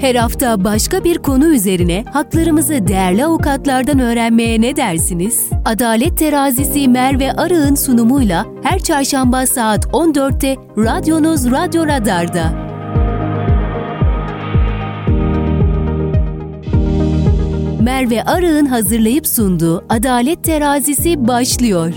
Her hafta başka bir konu üzerine haklarımızı değerli avukatlardan öğrenmeye ne dersiniz? Adalet Terazisi Merve Arı'nın sunumuyla her çarşamba saat 14'te radyonuz Radyo Radar'da. Merve Arı'nın hazırlayıp sunduğu Adalet Terazisi başlıyor.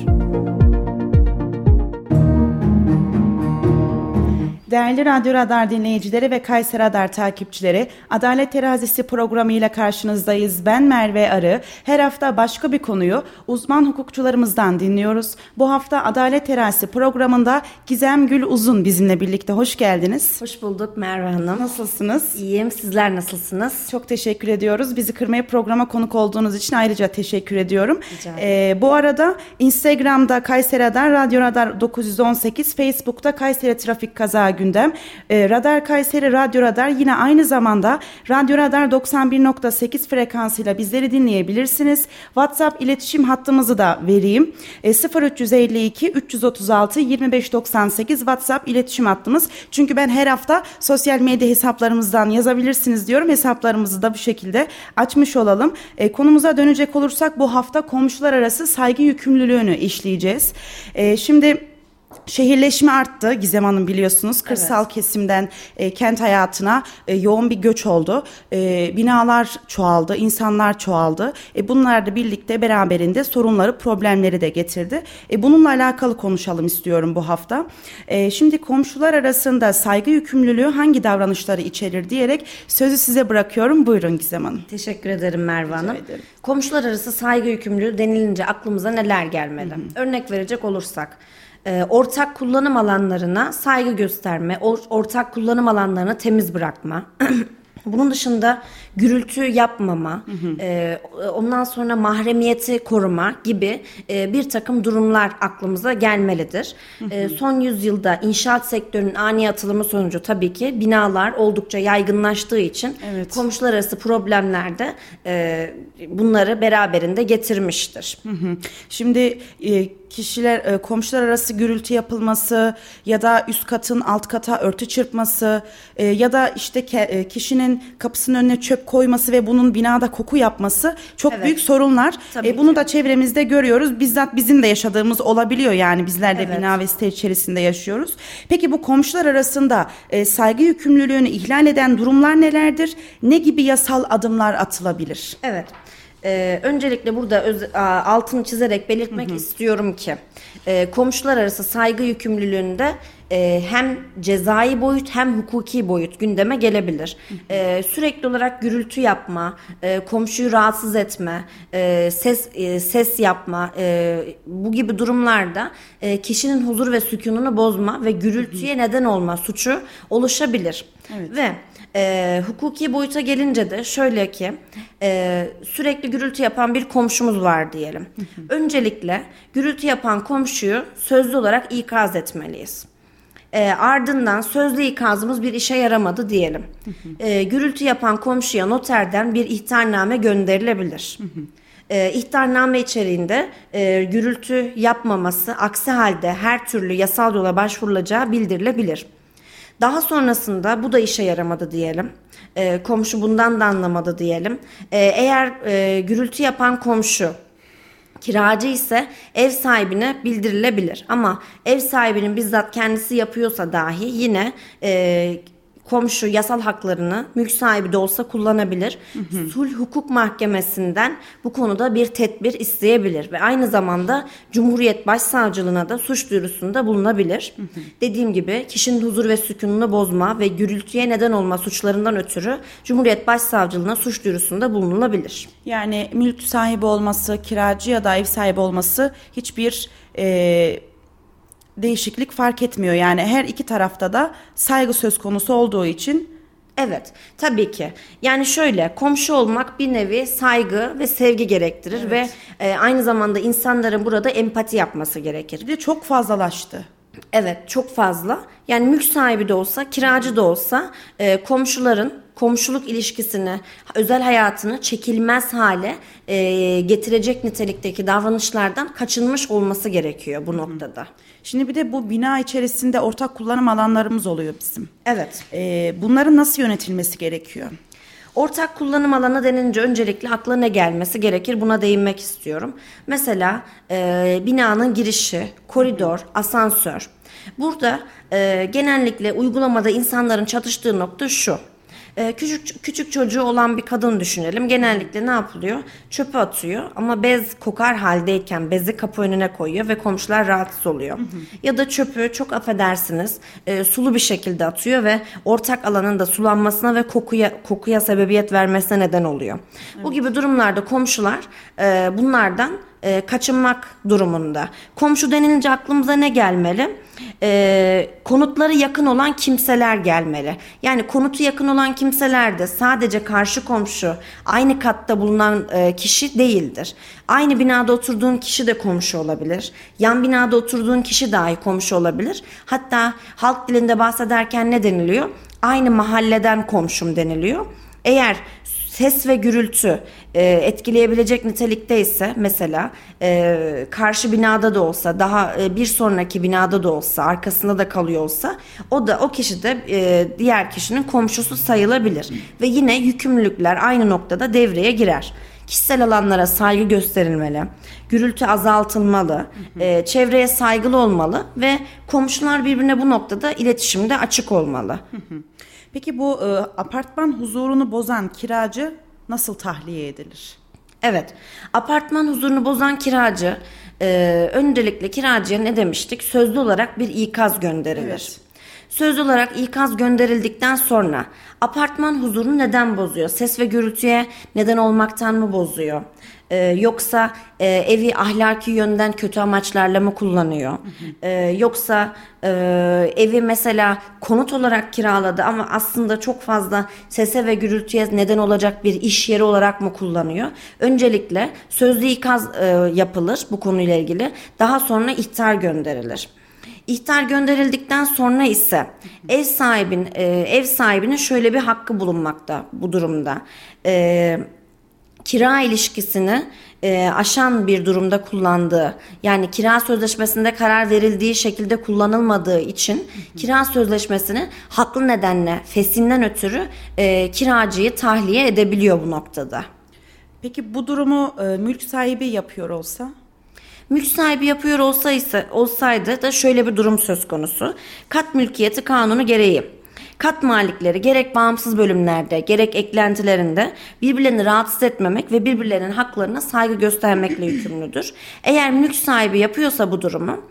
Değerli Radyo Radar dinleyicileri ve Kayser Radar takipçileri, Adalet Terazisi programıyla karşınızdayız. Ben Merve Arı. Her hafta başka bir konuyu uzman hukukçularımızdan dinliyoruz. Bu hafta Adalet Terazisi programında Gizem Gül Uzun bizimle birlikte. Hoş geldiniz. Hoş bulduk Merve Hanım. Nasılsınız? İyiyim. Sizler nasılsınız? Çok teşekkür ediyoruz. Bizi kırmaya programa konuk olduğunuz için ayrıca teşekkür ediyorum. Rica Ee, bu arada Instagram'da Kayser Radar, Radyo Radar 918, Facebook'ta Kayseri Trafik Kaza gündem. Ee, Radar Kayseri Radyo Radar yine aynı zamanda Radyo Radar 91.8 frekansıyla bizleri dinleyebilirsiniz. WhatsApp iletişim hattımızı da vereyim. Ee, 0352 336 2598 WhatsApp iletişim hattımız. Çünkü ben her hafta sosyal medya hesaplarımızdan yazabilirsiniz diyorum. Hesaplarımızı da bu şekilde açmış olalım. Ee, konumuza dönecek olursak bu hafta komşular arası saygı yükümlülüğünü işleyeceğiz. Ee, şimdi Şehirleşme arttı Gizem Hanım biliyorsunuz. Kırsal kesimden e, kent hayatına e, yoğun bir göç oldu. E, binalar çoğaldı, insanlar çoğaldı. E, bunlar da birlikte beraberinde sorunları, problemleri de getirdi. E, bununla alakalı konuşalım istiyorum bu hafta. E, şimdi komşular arasında saygı yükümlülüğü hangi davranışları içerir diyerek sözü size bırakıyorum. Buyurun Gizem Hanım. Teşekkür ederim Merve Hanım. ederim. Komşular arası saygı yükümlülüğü denilince aklımıza neler gelmeli? Örnek verecek olursak e, ortak kullanım alanlarına saygı gösterme, or- ortak kullanım alanlarını temiz bırakma. Bunun dışında gürültü yapmama, e, ondan sonra mahremiyeti koruma gibi e, bir takım durumlar aklımıza gelmelidir. E, son yüzyılda inşaat sektörünün ani atılımı sonucu tabii ki binalar oldukça yaygınlaştığı için Evet. komşular arası problemler de e, bunları beraberinde getirmiştir. Hı hı. Şimdi e, kişiler e, komşular arası gürültü yapılması ya da üst katın alt kata örtü çırpması e, ya da işte e, kişinin kapısının önüne çöp koyması ve bunun binada koku yapması çok Evet. büyük sorunlar. Tabii E, bunu ki. da çevremizde görüyoruz. Bizzat bizim de yaşadığımız olabiliyor yani bizler de Evet. bina ve site içerisinde yaşıyoruz. Peki bu komşular arasında e, saygı yükümlülüğünü ihlal eden durumlar nelerdir? Ne gibi yasal adımlar atılabilir? Evet. Ee, öncelikle burada öz- a- altını çizerek belirtmek istiyorum ki e, komşular arası saygı yükümlülüğünde e, hem cezai boyut hem hukuki boyut gündeme gelebilir. E, sürekli olarak gürültü yapma, e, komşuyu rahatsız etme, e, ses e, ses yapma e, bu gibi durumlarda e, kişinin huzur ve sükununu bozma ve gürültüye neden olma suçu oluşabilir. Ve e, hukuki boyuta gelince de şöyle ki e, sürekli gürültü yapan bir komşumuz var diyelim. Öncelikle gürültü yapan komşuyu sözlü olarak ikaz etmeliyiz. E, ardından sözlü ikazımız bir işe yaramadı diyelim. E, gürültü yapan komşuya noterden bir ihtarname gönderilebilir. E, ihtarname içeriğinde e, gürültü yapmaması aksi halde her türlü yasal yola başvurulacağı bildirilebilir. Daha sonrasında bu da işe yaramadı diyelim. E, komşu bundan da anlamadı diyelim. E, eğer e, gürültü yapan komşu kiracı ise ev sahibine bildirilebilir. Ama ev sahibinin bizzat kendisi yapıyorsa dahi yine e, komşu yasal haklarını mülk sahibi de olsa kullanabilir. Sulh hukuk mahkemesinden bu konuda bir tedbir isteyebilir ve aynı zamanda Cumhuriyet Başsavcılığına da suç duyurusunda bulunabilir. Dediğim gibi kişinin huzur ve sükununu bozma ve gürültüye neden olma suçlarından ötürü Cumhuriyet Başsavcılığına suç duyurusunda bulunulabilir. Yani mülk sahibi olması, kiracı ya da ev sahibi olması hiçbir e, değişiklik fark etmiyor. Yani her iki tarafta da saygı söz konusu olduğu için Evet, tabii ki. Yani şöyle, komşu olmak bir nevi saygı ve sevgi gerektirir ve e, aynı zamanda insanların burada empati yapması gerekir. bir de çok fazlalaştı. Evet, çok fazla. Yani mülk sahibi de olsa, kiracı da olsa e, komşuların komşuluk ilişkisini, özel hayatını çekilmez hale e, getirecek nitelikteki davranışlardan kaçınmış olması gerekiyor bu noktada. Şimdi bir de bu bina içerisinde ortak kullanım alanlarımız oluyor bizim. Evet. Ee, bunların nasıl yönetilmesi gerekiyor? Ortak kullanım alanı denince öncelikle akla ne gelmesi gerekir buna değinmek istiyorum. Mesela e, binanın girişi, koridor, asansör. Burada e, genellikle uygulamada insanların çatıştığı nokta şu. Ee, küçük küçük çocuğu olan bir kadın düşünelim. Genellikle ne yapılıyor? Çöpe atıyor ama bez kokar haldeyken bezi kapı önüne koyuyor ve komşular rahatsız oluyor. Hı hı. Ya da çöpü çok affedersiniz e, sulu bir şekilde atıyor ve ortak alanın da sulanmasına ve kokuya kokuya sebebiyet vermesine neden oluyor. Evet. Bu gibi durumlarda komşular e, bunlardan e, kaçınmak durumunda. Komşu denilince aklımıza ne gelmeli? E, konutları yakın olan kimseler gelmeli. Yani konutu yakın olan kimseler de sadece karşı komşu aynı katta bulunan e, kişi değildir. Aynı binada oturduğun kişi de komşu olabilir. Yan binada oturduğun kişi dahi komşu olabilir. Hatta halk dilinde bahsederken ne deniliyor? Aynı mahalleden komşum deniliyor. Eğer ses ve gürültü e, etkileyebilecek nitelikte ise mesela e, karşı binada da olsa daha e, bir sonraki binada da olsa arkasında da kalıyor olsa o da o kişi de e, diğer kişinin komşusu sayılabilir ve yine yükümlülükler aynı noktada devreye girer. Kişisel alanlara saygı gösterilmeli, gürültü azaltılmalı, e, çevreye saygılı olmalı ve komşular birbirine bu noktada iletişimde açık olmalı. Peki bu e, apartman huzurunu bozan kiracı nasıl tahliye edilir? Evet, apartman huzurunu bozan kiracı e, öncelikle kiracıya ne demiştik? Sözlü olarak bir ikaz gönderilir. Evet. Sözlü olarak ikaz gönderildikten sonra apartman huzurunu neden bozuyor? Ses ve gürültüye neden olmaktan mı bozuyor? Ee, yoksa e, evi ahlaki yönden kötü amaçlarla mı kullanıyor? Ee, yoksa e, evi mesela konut olarak kiraladı ama aslında çok fazla sese ve gürültüye neden olacak bir iş yeri olarak mı kullanıyor? Öncelikle sözlü ikaz e, yapılır bu konuyla ilgili. Daha sonra ihtar gönderilir. İhtar gönderildikten sonra ise ev sahibin e, ev sahibinin şöyle bir hakkı bulunmakta bu durumda. E, kira ilişkisini e, aşan bir durumda kullandığı yani kira sözleşmesinde karar verildiği şekilde kullanılmadığı için kira sözleşmesini haklı nedenle fesinden ötürü e, kiracıyı tahliye edebiliyor bu noktada. Peki bu durumu e, mülk sahibi yapıyor olsa? Mülk sahibi yapıyor olsaydı, olsaydı da şöyle bir durum söz konusu. Kat mülkiyeti kanunu gereği kat malikleri gerek bağımsız bölümlerde gerek eklentilerinde birbirlerini rahatsız etmemek ve birbirlerinin haklarına saygı göstermekle yükümlüdür. Eğer mülk sahibi yapıyorsa bu durumu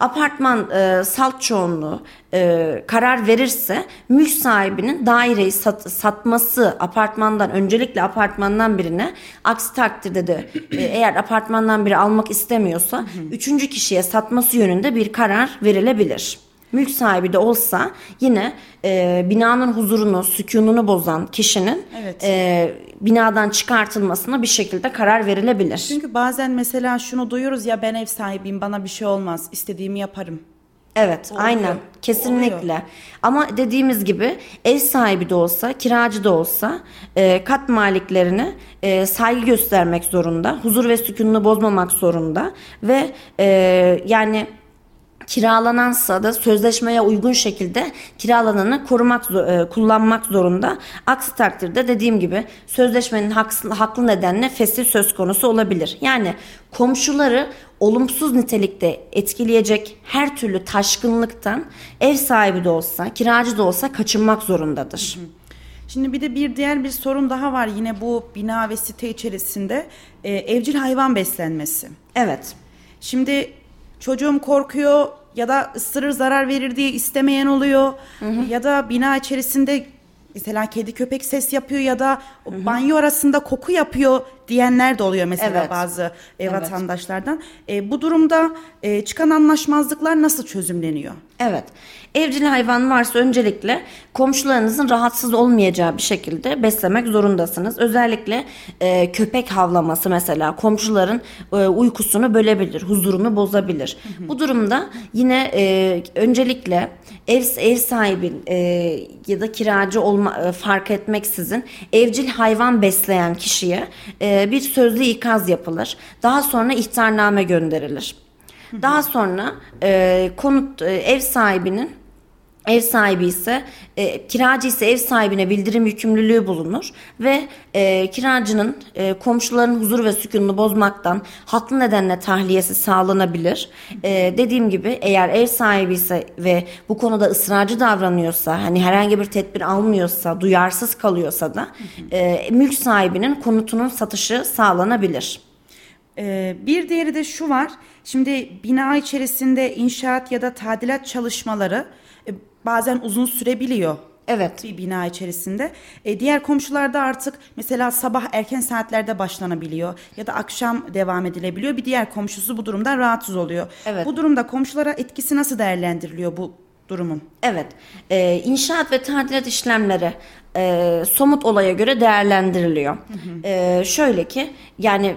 apartman e, salt çoğunluğu e, karar verirse mülk sahibinin daireyi sat, satması apartmandan öncelikle apartmandan birine aksi takdirde de e, eğer apartmandan biri almak istemiyorsa üçüncü kişiye satması yönünde bir karar verilebilir mülk sahibi de olsa yine e, binanın huzurunu, sükununu bozan kişinin evet. e, binadan çıkartılmasına bir şekilde karar verilebilir. Çünkü bazen mesela şunu duyuyoruz ya ben ev sahibiyim bana bir şey olmaz istediğimi yaparım. Evet Oluyor. aynen kesinlikle Oluyor. ama dediğimiz gibi ev sahibi de olsa kiracı da olsa e, kat maliklerine e, saygı göstermek zorunda huzur ve sükununu bozmamak zorunda ve e, yani kiralanansa da sözleşmeye uygun şekilde kiralananı korumak e, kullanmak zorunda. Aksi takdirde dediğim gibi sözleşmenin haklı, nedenle fesih söz konusu olabilir. Yani komşuları olumsuz nitelikte etkileyecek her türlü taşkınlıktan ev sahibi de olsa, kiracı da olsa kaçınmak zorundadır. Şimdi bir de bir diğer bir sorun daha var yine bu bina ve site içerisinde e, evcil hayvan beslenmesi. Evet. Şimdi çocuğum korkuyor ya da ısırır zarar verir diye istemeyen oluyor. Hı hı. Ya da bina içerisinde mesela kedi köpek ses yapıyor ya da hı hı. banyo arasında koku yapıyor diyenler de oluyor mesela evet. bazı e, evet. vatandaşlardan. E, bu durumda e, çıkan anlaşmazlıklar nasıl çözümleniyor? Evet. Evcil hayvan varsa öncelikle komşularınızın rahatsız olmayacağı bir şekilde beslemek zorundasınız. Özellikle e, köpek havlaması mesela komşuların e, uykusunu bölebilir, huzurunu bozabilir. Hı hı. Bu durumda yine e, öncelikle ev ev sahibi e, ya da kiracı olma e, fark etmeksizin evcil hayvan besleyen kişiye e, bir sözlü ikaz yapılır. Daha sonra ihtarname gönderilir. Daha sonra e, konut e, ev sahibinin Ev sahibi ise e, kiracı ise ev sahibine bildirim yükümlülüğü bulunur ve e, kiracının e, komşuların huzur ve sükununu bozmaktan haklı nedenle tahliyesi sağlanabilir. E, dediğim gibi eğer ev sahibi ise ve bu konuda ısrarcı davranıyorsa hani herhangi bir tedbir almıyorsa duyarsız kalıyorsa da e, mülk sahibinin konutunun satışı sağlanabilir. Ee, bir diğeri de şu var. Şimdi bina içerisinde inşaat ya da tadilat çalışmaları e, bazen uzun sürebiliyor. Evet. Bir bina içerisinde. E, diğer komşularda artık mesela sabah erken saatlerde başlanabiliyor ya da akşam devam edilebiliyor. Bir diğer komşusu bu durumdan rahatsız oluyor. Evet. Bu durumda komşulara etkisi nasıl değerlendiriliyor bu durumun? Evet, e, inşaat ve tadilat işlemleri e, somut olaya göre değerlendiriliyor. E, şöyle ki yani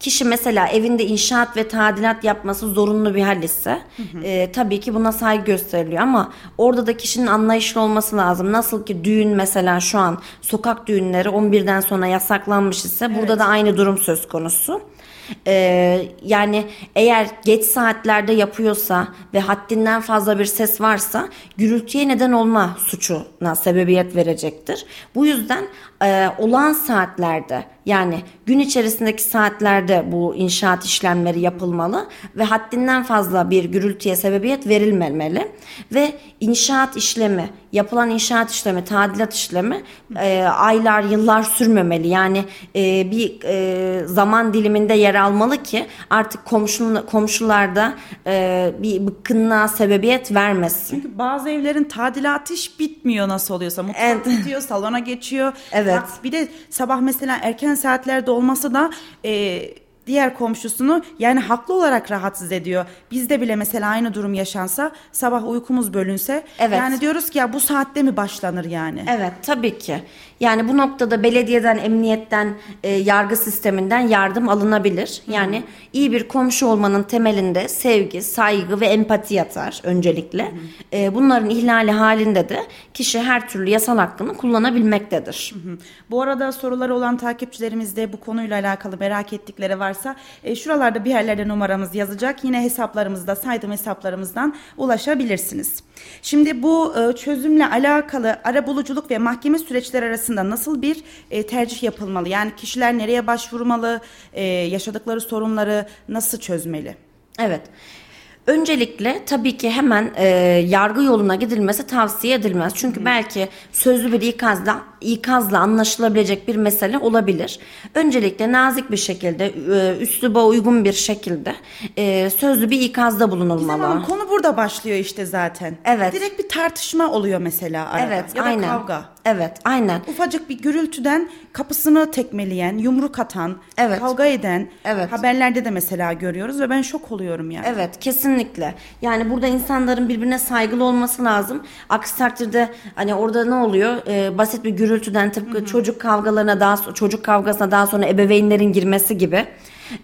kişi mesela evinde inşaat ve tadilat yapması zorunlu bir hal ise e, tabii ki buna saygı gösteriliyor ama orada da kişinin anlayışlı olması lazım. Nasıl ki düğün mesela şu an sokak düğünleri 11'den sonra yasaklanmış ise burada da aynı durum söz konusu. Ee, yani eğer geç saatlerde yapıyorsa ve haddinden fazla bir ses varsa gürültüye neden olma suçuna sebebiyet verecektir. Bu yüzden e, olağan saatlerde yani gün içerisindeki saatlerde bu inşaat işlemleri yapılmalı ve haddinden fazla bir gürültüye sebebiyet verilmemeli ve inşaat işlemi yapılan inşaat işlemi tadilat işlemi e, aylar yıllar sürmemeli yani e, bir e, zaman diliminde yer almalı ki artık komşu, komşularda e, bir bıkkınlığa sebebiyet vermesin. Çünkü bazı evlerin tadilatı hiç bitmiyor nasıl oluyorsa. Mutfak Evet. bitiyor, salona geçiyor. Evet. Bak, Bir de sabah mesela erken saatlerde olması da e, diğer komşusunu yani haklı olarak rahatsız ediyor. Bizde bile mesela aynı durum yaşansa sabah uykumuz bölünse Evet. yani diyoruz ki ya bu saatte mi başlanır yani? Evet tabii ki. Yani bu noktada belediyeden, emniyetten, e, yargı sisteminden yardım alınabilir. Yani iyi bir komşu olmanın temelinde sevgi, saygı ve empati yatar öncelikle. E, bunların ihlali halinde de kişi her türlü yasal hakkını kullanabilmektedir. Bu arada soruları olan takipçilerimiz de bu konuyla alakalı merak ettikleri varsa e, şuralarda bir yerlerde numaramız yazacak. Yine hesaplarımızda saydığım hesaplarımızdan ulaşabilirsiniz. Şimdi bu e, çözümle alakalı arabuluculuk ve mahkeme süreçleri arasında nasıl bir e, tercih yapılmalı? Yani kişiler nereye başvurmalı? E, yaşadıkları sorunları nasıl çözmeli? Evet. Öncelikle tabii ki hemen e, yargı yoluna gidilmesi tavsiye edilmez. Çünkü belki sözlü bir ikazla, ikazla anlaşılabilecek bir mesele olabilir. Öncelikle nazik bir şekilde, e, üsluba uygun bir şekilde e, sözlü bir ikazda bulunulmalı. Tamam konu burada başlıyor işte zaten. Evet. Direkt bir tartışma oluyor mesela arada. Evet, ya da aynen. kavga. Evet, aynen. Ufacık bir gürültüden kapısını tekmeleyen, yumruk atan, Evet. kavga eden Evet. haberlerde de mesela görüyoruz ve ben şok oluyorum yani. Evet kesinlikle. Yani burada insanların birbirine saygılı olması lazım. Aksi takdirde hani orada ne oluyor? Ee, basit bir gürültüden tıpkı çocuk kavgalarına daha çocuk kavgasına daha sonra ebeveynlerin girmesi gibi.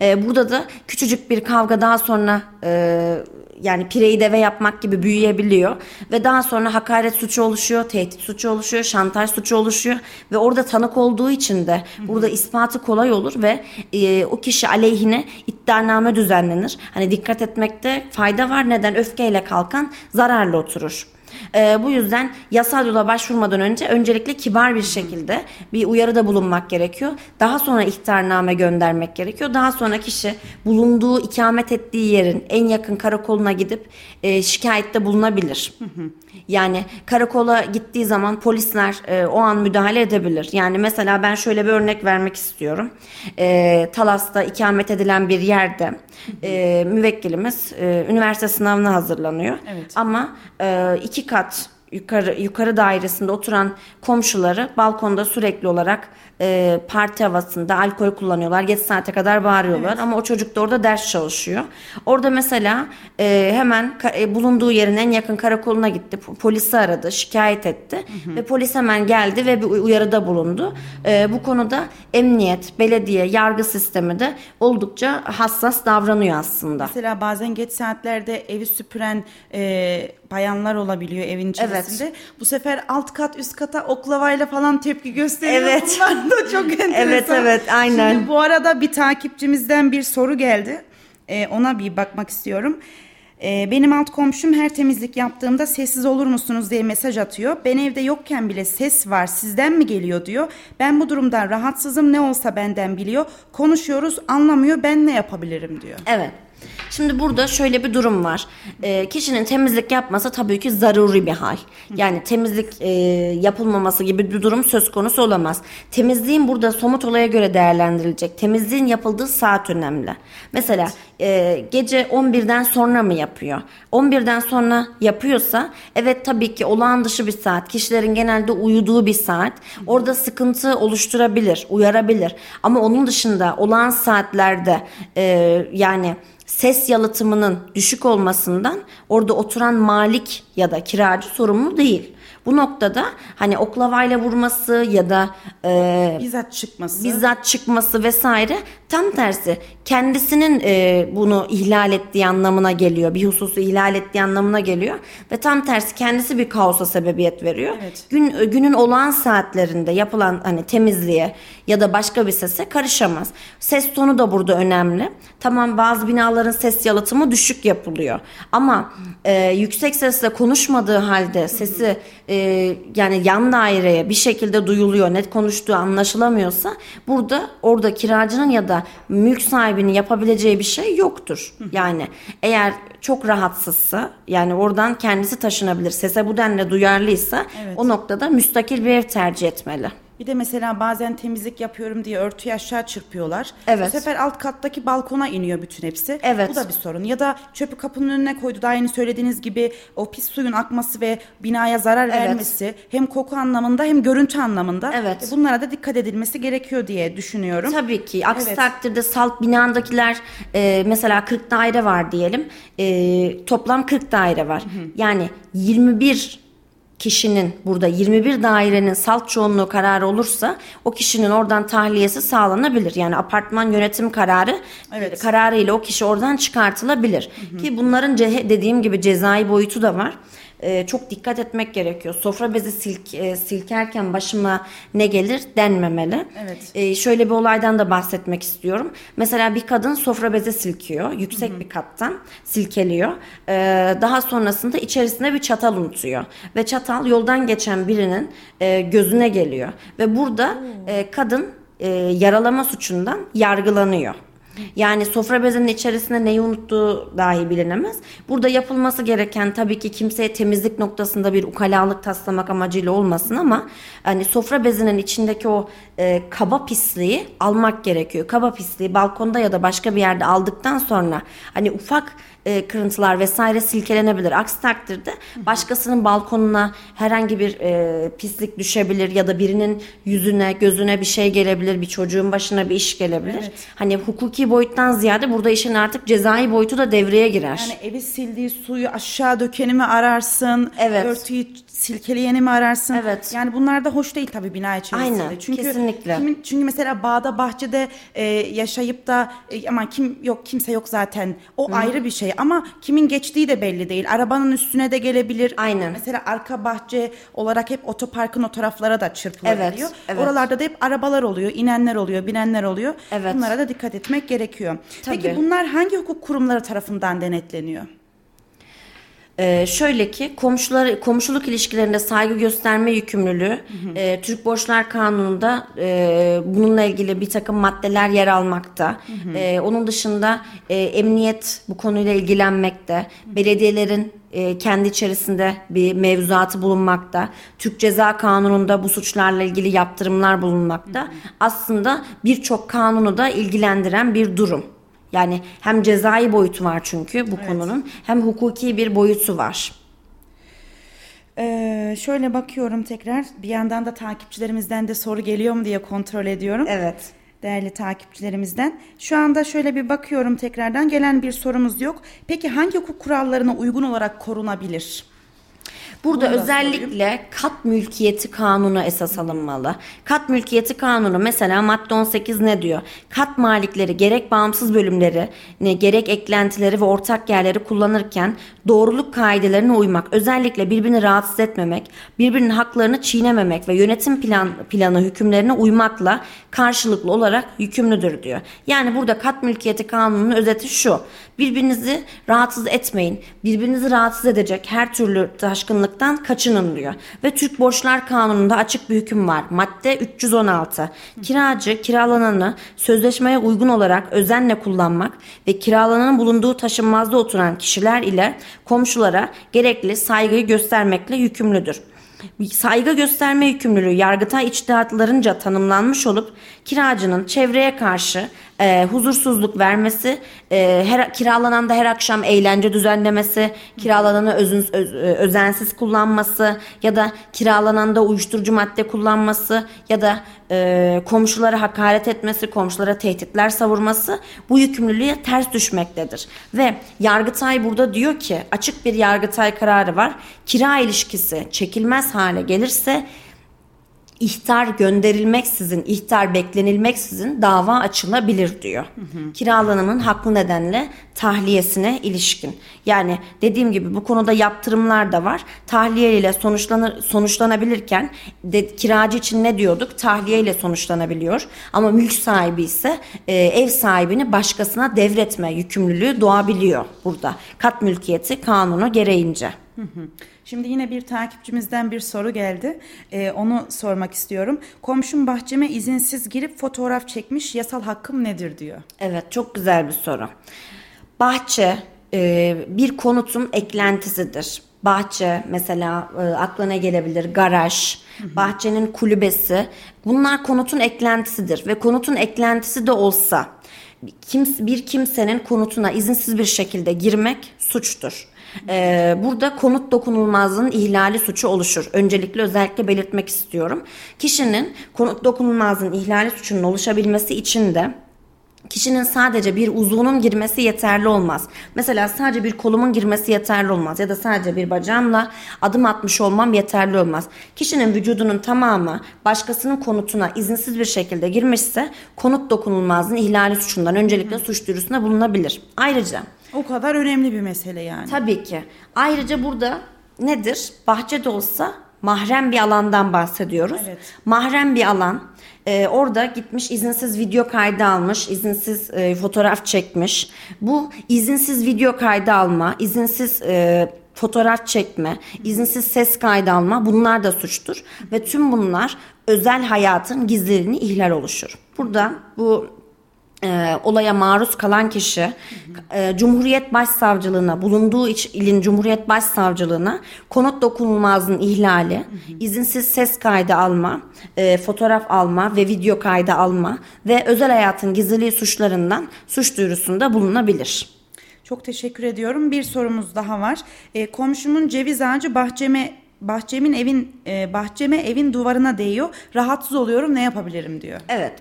Ee, burada da küçücük bir kavga daha sonra e, yani pireyi deve yapmak gibi büyüyebiliyor ve daha sonra hakaret suçu oluşuyor, tehdit suçu oluşuyor, şantaj suçu oluşuyor ve orada tanık olduğu için de burada ispatı kolay olur ve e, o kişi aleyhine iddianame düzenlenir. Hani dikkat etmekte fayda var. Neden? Öfkeyle kalkan zararlı oturur. Ee, bu yüzden yasal yola başvurmadan önce öncelikle kibar bir şekilde bir uyarıda bulunmak gerekiyor. Daha sonra ihtarname göndermek gerekiyor. Daha sonra kişi bulunduğu, ikamet ettiği yerin en yakın karakoluna gidip e, şikayette bulunabilir. Yani karakola gittiği zaman polisler e, o an müdahale edebilir. Yani mesela ben şöyle bir örnek vermek istiyorum. E, Talas'ta ikamet edilen bir yerde e, müvekkilimiz e, üniversite sınavına hazırlanıyor. Evet. Ama e, iki kat yukarı yukarı dairesinde oturan komşuları balkonda sürekli olarak e, parti havasında alkol kullanıyorlar. Geç saate kadar bağırıyorlar ama o çocuk da orada ders çalışıyor. Orada mesela e, hemen e, bulunduğu yerin en yakın karakoluna gitti. Po- Polisi aradı, şikayet etti ve polis hemen geldi ve bir uy- uyarıda bulundu. E, bu konuda emniyet, belediye, yargı sistemi de oldukça hassas davranıyor aslında. Mesela bazen geç saatlerde evi süpüren e, bayanlar olabiliyor evin içerisinde. Bu sefer alt kat üst kata oklavayla falan tepki gösteriyor. Evet. Bunlar da çok enteresan. Evet, evet, aynen. Şimdi bu arada bir takipçimizden bir soru geldi. E, ona bir bakmak istiyorum. Ee, benim alt komşum her temizlik yaptığımda sessiz olur musunuz diye mesaj atıyor. Ben evde yokken bile ses var sizden mi geliyor diyor. Ben bu durumdan rahatsızım ne olsa benden biliyor. Konuşuyoruz anlamıyor ben ne yapabilirim diyor. Evet. Şimdi burada şöyle bir durum var. E, kişinin temizlik yapması tabii ki zaruri bir hal. Yani temizlik e, yapılmaması gibi bir durum söz konusu olamaz. Temizliğin burada somut olaya göre değerlendirilecek. Temizliğin yapıldığı saat önemli. Mesela e, gece 11'den sonra mı yapıyor? 11'den sonra yapıyorsa evet tabii ki olağan dışı bir saat. Kişilerin genelde uyuduğu bir saat. Orada sıkıntı oluşturabilir, uyarabilir. Ama onun dışında olağan saatlerde e, yani ses yalıtımının düşük olmasından orada oturan malik ya da kiracı sorumlu değil. Bu noktada hani oklavayla vurması ya da e, bizzat çıkması. bizzat çıkması vesaire tam tersi kendisinin e, bunu ihlal ettiği anlamına geliyor. Bir hususu ihlal ettiği anlamına geliyor ve tam tersi kendisi bir kaosa sebebiyet veriyor. Evet. Gün günün olağan saatlerinde yapılan hani temizliğe ya da başka bir sese karışamaz. Ses tonu da burada önemli. Tamam bazı binaların ses yalıtımı düşük yapılıyor ama e, yüksek sesle konuşmadığı halde sesi e, yani yan daireye bir şekilde duyuluyor, net konuştuğu anlaşılamıyorsa burada orada kiracının ya da mülk sahibinin yapabileceği bir şey yoktur. Yani eğer çok rahatsızsa yani oradan kendisi taşınabilir. Sese bu denli duyarlıysa Evet. o noktada müstakil bir ev tercih etmeli. Bir de mesela bazen temizlik yapıyorum diye örtüyü aşağı çırpıyorlar. Evet. Bu sefer alt kattaki balkona iniyor bütün hepsi. Evet. Bu da bir sorun. Ya da çöpü kapının önüne koydu. Daha yeni söylediğiniz gibi o pis suyun akması ve binaya zarar Evet. vermesi hem koku anlamında hem görüntü anlamında. Evet. E, Bunlara da dikkat edilmesi gerekiyor diye düşünüyorum. Tabii ki. Aksi Evet. takdirde salt binandakiler e, mesela 40 daire var diyelim. E, toplam 40 daire var. Yani 21 kişinin burada 21 dairenin salt çoğunluğu kararı olursa o kişinin oradan tahliyesi sağlanabilir. Yani apartman yönetim kararı Evet. kararı ile o kişi oradan çıkartılabilir. Ki bunların dediğim gibi cezai boyutu da var. Ee, çok dikkat etmek gerekiyor. Sofra bezi silk, e, silkerken başıma ne gelir denmemeli. Evet. Ee, şöyle bir olaydan da bahsetmek istiyorum. Mesela bir kadın sofra bezi silkiyor. Yüksek bir kattan silkeliyor. Ee, daha sonrasında içerisine bir çatal unutuyor. Ve çatal yoldan geçen birinin e, gözüne geliyor. Ve burada e, kadın e, yaralama suçundan yargılanıyor. Yani sofra bezinin içerisinde neyi unuttuğu dahi bilinemez. Burada yapılması gereken tabii ki kimseye temizlik noktasında bir ukalalık taslamak amacıyla olmasın ama hani sofra bezinin içindeki o e, kaba pisliği almak gerekiyor. Kaba pisliği balkonda ya da başka bir yerde aldıktan sonra hani ufak e, kırıntılar vesaire silkelenebilir. Aksi takdirde başkasının balkonuna herhangi bir e, pislik düşebilir ya da birinin yüzüne, gözüne bir şey gelebilir, bir çocuğun başına bir iş gelebilir. Evet. Hani hukuki boyuttan ziyade burada işin artık cezai boyutu da devreye girer. Yani evi sildiği suyu aşağı dökeni mi ararsın? Evet. Örtüyü silkeleyeni mi ararsın? Evet. Yani bunlar da hoş değil tabii bina içerisinde. Aynen, çünkü kesinlikle. Kimin, çünkü mesela bağda bahçede e, yaşayıp da e, aman kim yok kimse yok zaten. O ayrı bir şey ama kimin geçtiği de belli değil. Arabanın üstüne de gelebilir. Aynen. Mesela arka bahçe olarak hep otoparkın o taraflara da çırpılabiliyor. Evet, evet. Oralarda da hep arabalar oluyor, inenler oluyor, binenler oluyor. Evet. Bunlara da dikkat etmek gerekiyor. Peki Tabii. bunlar hangi hukuk kurumları tarafından denetleniyor? Ee, şöyle ki komşular komşuluk ilişkilerinde saygı gösterme yükümlülüğü e, Türk Borçlar Kanunu'nda e, bununla ilgili bir takım maddeler yer almakta. E, onun dışında e, emniyet bu konuyla ilgilenmekte. Belediyelerin e, kendi içerisinde bir mevzuatı bulunmakta. Türk Ceza Kanunu'nda bu suçlarla ilgili yaptırımlar bulunmakta. Aslında birçok kanunu da ilgilendiren bir durum. Yani hem cezai boyutu var çünkü bu konunun hem hukuki bir boyutu var. Ee, şöyle bakıyorum tekrar. Bir yandan da takipçilerimizden de soru geliyor mu diye kontrol ediyorum. Evet. Değerli takipçilerimizden. Şu anda şöyle bir bakıyorum tekrardan. Gelen bir sorumuz yok. Peki hangi hukuk kurallarına uygun olarak korunabilir? Burada özellikle kat mülkiyeti kanunu esas alınmalı. Kat mülkiyeti kanunu mesela madde 18 ne diyor? Kat malikleri gerek bağımsız bölümleri, ne gerek eklentileri ve ortak yerleri kullanırken doğruluk kaidelerine uymak, özellikle birbirini rahatsız etmemek, birbirinin haklarını çiğnememek ve yönetim plan, planı hükümlerine uymakla karşılıklı olarak yükümlüdür diyor. Yani burada kat mülkiyeti kanununun özeti şu. Birbirinizi rahatsız etmeyin. Birbirinizi rahatsız edecek her türlü taşkınlıktan kaçının diyor. Ve Türk Borçlar Kanunu'nda açık bir hüküm var. Madde 316. Kiracı kiralananı sözleşmeye uygun olarak özenle kullanmak ve kiralananın bulunduğu taşınmazda oturan kişiler ile komşulara gerekli saygıyı göstermekle yükümlüdür saygı gösterme yükümlülüğü Yargıtay içtihatlarınca tanımlanmış olup kiracının çevreye karşı e, huzursuzluk vermesi, e, her, kiralananda her akşam eğlence düzenlemesi, kiralananı özün, öz, e, özensiz kullanması ya da kiralananda uyuşturucu madde kullanması ya da e, komşulara hakaret etmesi, komşulara tehditler savurması bu yükümlülüğe ters düşmektedir. Ve Yargıtay burada diyor ki açık bir Yargıtay kararı var. Kira ilişkisi çekilmez hale gelirse ihtar gönderilmeksizin, ihtar beklenilmeksizin dava açılabilir diyor. Hı hı. Kiralanımın haklı nedenle tahliyesine ilişkin. Yani dediğim gibi bu konuda yaptırımlar da var. Tahliye ile sonuçlanır, sonuçlanabilirken de, kiracı için ne diyorduk? Tahliye ile sonuçlanabiliyor. Ama mülk sahibi ise e, ev sahibini başkasına devretme yükümlülüğü doğabiliyor burada. Kat mülkiyeti kanunu gereğince. Hı hı. Şimdi yine bir takipçimizden bir soru geldi. Ee, onu sormak istiyorum. Komşum bahçeme izinsiz girip fotoğraf çekmiş. Yasal hakkım nedir diyor. Evet çok güzel bir soru. Bahçe e, bir konutun eklentisidir. Bahçe mesela e, aklına gelebilir garaj, bahçenin kulübesi bunlar konutun eklentisidir ve konutun eklentisi de olsa kim, bir kimsenin konutuna izinsiz bir şekilde girmek suçtur. Ee, burada konut dokunulmazlığının ihlali suçu oluşur. Öncelikle özellikle belirtmek istiyorum. Kişinin konut dokunulmazlığının ihlali suçunun oluşabilmesi için de Kişinin sadece bir uzvunun girmesi yeterli olmaz. Mesela sadece bir kolumun girmesi yeterli olmaz ya da sadece bir bacağımla adım atmış olmam yeterli olmaz. Kişinin vücudunun tamamı başkasının konutuna izinsiz bir şekilde girmişse konut dokunulmazlığının ihlali suçundan öncelikle suç duyurusunda bulunabilir. Ayrıca o kadar önemli bir mesele yani. Tabii ki. Ayrıca burada nedir? Bahçede olsa mahrem bir alandan bahsediyoruz. Evet. Mahrem bir alan. Ee, orada gitmiş izinsiz video kaydı almış, izinsiz e, fotoğraf çekmiş. Bu izinsiz video kaydı alma, izinsiz e, fotoğraf çekme, izinsiz ses kaydı alma bunlar da suçtur. Ve tüm bunlar özel hayatın gizliliğini ihlal oluşur. Burada bu e, olaya maruz kalan kişi e, Cumhuriyet Başsavcılığına bulunduğu iç, ilin Cumhuriyet Başsavcılığına konut dokunulmazlığın ihlali, hı hı. izinsiz ses kaydı alma, e, fotoğraf alma ve video kaydı alma ve özel hayatın gizliliği suçlarından suç duyurusunda bulunabilir. Çok teşekkür ediyorum. Bir sorumuz daha var. E, komşumun ceviz ağacı bahçeme bahçemin evin e, bahçeme evin duvarına değiyor. Rahatsız oluyorum. Ne yapabilirim diyor. Evet.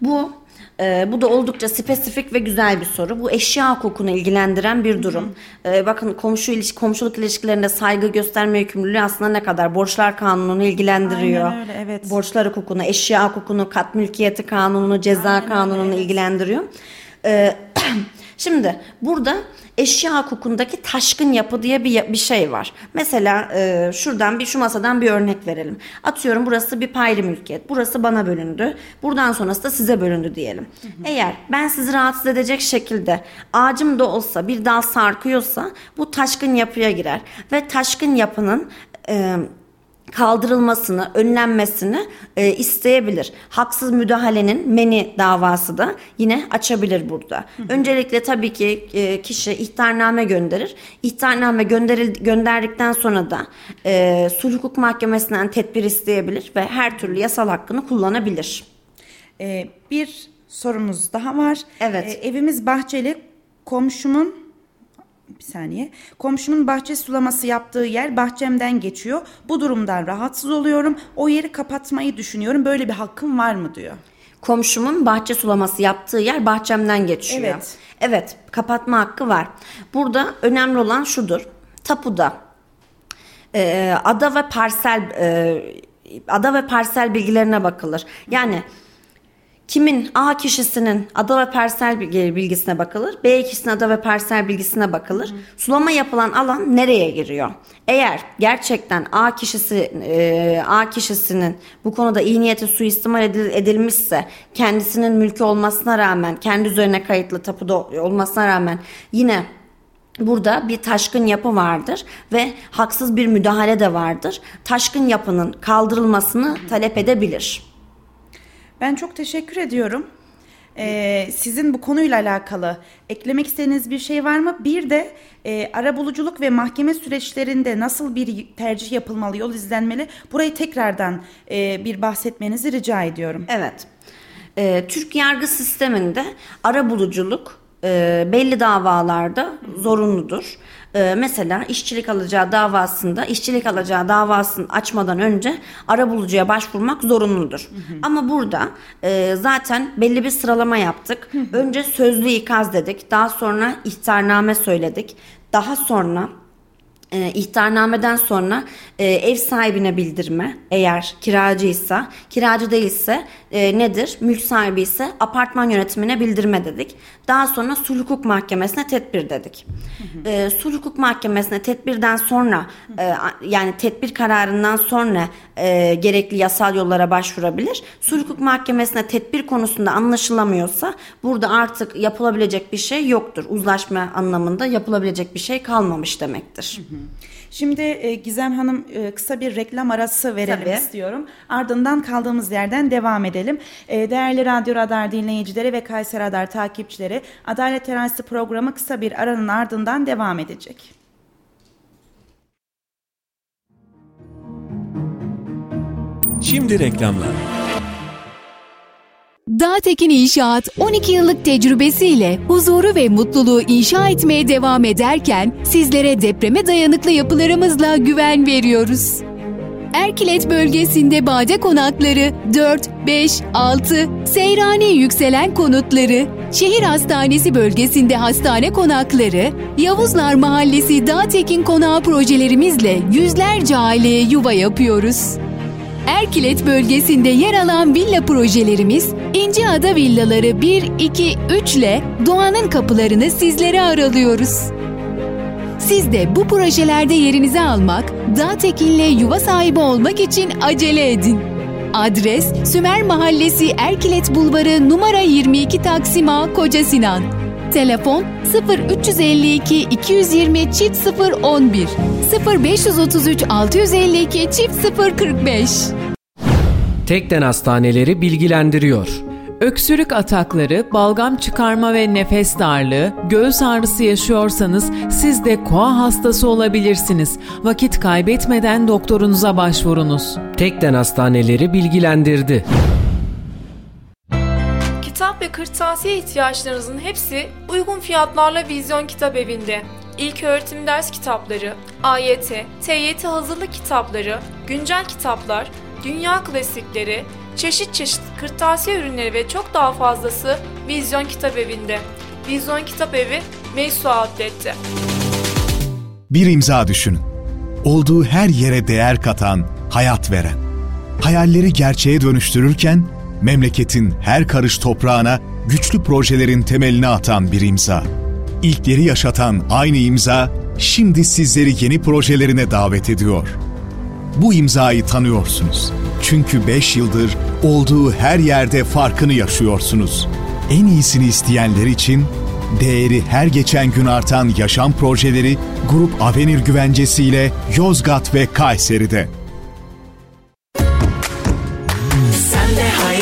Bu ee, bu da oldukça spesifik ve güzel bir soru. Bu eşya hukukunu ilgilendiren bir durum. Ee, bakın komşu ilişki, komşuluk ilişkilerinde saygı gösterme yükümlülüğü aslında ne kadar borçlar kanununu ilgilendiriyor. Aynen öyle, evet. Borçlar hukukunu, eşya hukukunu, kat mülkiyeti kanununu, ceza Aynen kanununu öyle, ilgilendiriyor. Ee, Şimdi burada eşya hukukundaki taşkın yapı diye bir, bir şey var. Mesela e, şuradan bir şu masadan bir örnek verelim. Atıyorum burası bir paylı mülkiyet. Burası bana bölündü. Buradan sonrası da size bölündü diyelim. Hı hı. Eğer ben sizi rahatsız edecek şekilde ağacım da olsa bir dal sarkıyorsa bu taşkın yapıya girer. Ve taşkın yapının... E, kaldırılmasını, önlenmesini e, isteyebilir. Haksız müdahalenin meni davası da yine açabilir burada. Hı hı. Öncelikle tabii ki e, kişi ihtarname gönderir. İhtarname gönderil, gönderdikten sonra da e, sulh hukuk mahkemesinden tedbir isteyebilir ve her türlü yasal hakkını kullanabilir. Ee, bir sorumuz daha var. Evet. Ee, evimiz bahçeli. Komşumun bir saniye. Komşumun bahçe sulaması yaptığı yer bahçemden geçiyor. Bu durumdan rahatsız oluyorum. O yeri kapatmayı düşünüyorum. Böyle bir hakkım var mı diyor. Komşumun bahçe sulaması yaptığı yer bahçemden geçiyor. Evet. Evet, kapatma hakkı var. Burada önemli olan şudur. Tapuda e, ada ve parsel e, ada ve parsel bilgilerine bakılır. Yani kimin A kişisinin ada ve parsel bilgisine bakılır. B kişisinin ada ve parsel bilgisine bakılır. Hı. Sulama yapılan alan nereye giriyor? Eğer gerçekten A kişisi e, A kişisinin bu konuda iyi niyeti suistimal edilmişse kendisinin mülkü olmasına rağmen kendi üzerine kayıtlı tapuda olmasına rağmen yine Burada bir taşkın yapı vardır ve haksız bir müdahale de vardır. Taşkın yapının kaldırılmasını talep edebilir. Ben çok teşekkür ediyorum. Ee, sizin bu konuyla alakalı eklemek istediğiniz bir şey var mı? Bir de e, arabuluculuk ve mahkeme süreçlerinde nasıl bir tercih yapılmalı, yol izlenmeli? Burayı tekrardan e, bir bahsetmenizi rica ediyorum. Evet. E, Türk yargı sisteminde arabuluculuk e, belli davalarda zorunludur. E, mesela işçilik alacağı davasında işçilik alacağı davasını açmadan önce arabulucuya başvurmak zorunludur. Hı hı. Ama burada e, zaten belli bir sıralama yaptık. Hı hı. Önce sözlü ikaz dedik. Daha sonra ihtarname söyledik. Daha sonra e, ihtarnameden sonra e, ev sahibine bildirme eğer kiracıysa kiracı değilse e, nedir mülk sahibi ise apartman yönetimine bildirme dedik daha sonra sulh hukuk mahkemesine tedbir dedik hı. E, sulh hukuk mahkemesine tedbirden sonra e, yani tedbir kararından sonra e, gerekli yasal yollara başvurabilir sulh hukuk mahkemesine tedbir konusunda anlaşılamıyorsa burada artık yapılabilecek bir şey yoktur uzlaşma anlamında yapılabilecek bir şey kalmamış demektir. Hı hı. Şimdi e, Gizem Hanım e, kısa bir reklam arası verelim Tabii. istiyorum. Ardından kaldığımız yerden devam edelim. E, değerli Radyo Radar dinleyicileri ve Kayser Radar takipçileri Adalet Terazisi programı kısa bir aranın ardından devam edecek. Şimdi reklamlar. Dağtekin İnşaat 12 yıllık tecrübesiyle huzuru ve mutluluğu inşa etmeye devam ederken sizlere depreme dayanıklı yapılarımızla güven veriyoruz. Erkilet bölgesinde bade konakları 4, 5, 6, Seyrani yükselen konutları, şehir hastanesi bölgesinde hastane konakları, Yavuzlar Mahallesi Dağtekin Konağı projelerimizle yüzlerce aileye yuva yapıyoruz. Erkilet bölgesinde yer alan villa projelerimiz İnciada Villaları 1, 2, 3 ile doğanın kapılarını sizlere aralıyoruz. Siz de bu projelerde yerinizi almak, dağ tekinle yuva sahibi olmak için acele edin. Adres Sümer Mahallesi Erkilet Bulvarı numara 22 Taksim A Koca Sinan. Telefon 0352 220 çift 011 0533 652 çift 045 Tekden Hastaneleri bilgilendiriyor. Öksürük atakları, balgam çıkarma ve nefes darlığı, göğüs ağrısı yaşıyorsanız siz de koa hastası olabilirsiniz. Vakit kaybetmeden doktorunuza başvurunuz. Tekden Hastaneleri bilgilendirdi. Ve kırtasiye ihtiyaçlarınızın hepsi uygun fiyatlarla Vizyon Kitap Evi'nde. İlk öğretim ders kitapları, AYT, TYT hazırlık kitapları, güncel kitaplar, dünya klasikleri, çeşit çeşit kırtasiye ürünleri ve çok daha fazlası Vizyon Kitap Evi'nde. Vizyon Kitap Evi Meysu Outlet'te. Bir imza düşünün. Olduğu her yere değer katan, hayat veren. Hayalleri gerçeğe dönüştürürken memleketin her karış toprağına güçlü projelerin temelini atan bir imza. İlkleri yaşatan aynı imza şimdi sizleri yeni projelerine davet ediyor. Bu imzayı tanıyorsunuz. Çünkü 5 yıldır olduğu her yerde farkını yaşıyorsunuz. En iyisini isteyenler için değeri her geçen gün artan yaşam projeleri Grup Avenir güvencesiyle Yozgat ve Kayseri'de. Sen de hayatın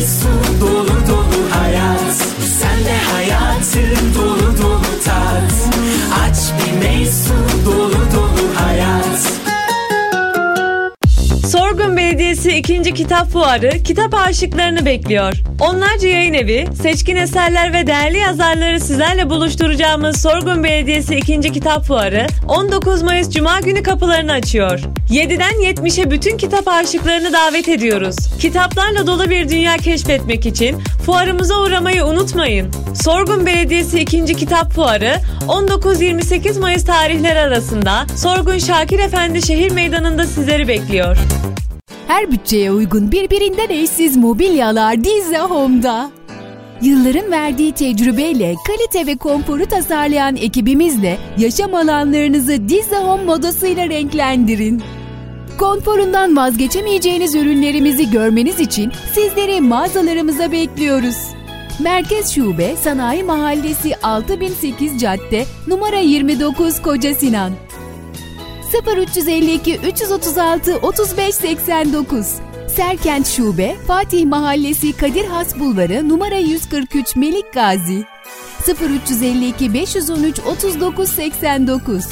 meysu dolu dolu hayat. Sen de hayatın dolu dolu tat. Aç bir meysu dolu Belediyesi 2. Kitap Fuarı kitap aşıklarını bekliyor. Onlarca yayın evi, seçkin eserler ve değerli yazarları sizlerle buluşturacağımız Sorgun Belediyesi 2. Kitap Fuarı 19 Mayıs Cuma günü kapılarını açıyor. 7'den 70'e bütün kitap aşıklarını davet ediyoruz. Kitaplarla dolu bir dünya keşfetmek için fuarımıza uğramayı unutmayın. Sorgun Belediyesi 2. Kitap Fuarı 19-28 Mayıs tarihleri arasında Sorgun Şakir Efendi Şehir Meydanı'nda sizleri bekliyor. Her bütçeye uygun birbirinden eşsiz mobilyalar Dizza Home'da. Yılların verdiği tecrübeyle kalite ve konforu tasarlayan ekibimizle yaşam alanlarınızı Dizza Home modasıyla renklendirin. Konforundan vazgeçemeyeceğiniz ürünlerimizi görmeniz için sizleri mağazalarımıza bekliyoruz. Merkez Şube Sanayi Mahallesi 6008 Cadde numara 29 Koca Sinan 0352 336 3589 Serkent Şube Fatih Mahallesi Kadir Has Bulvarı numara 143 Melik Gazi. 0352 513 3989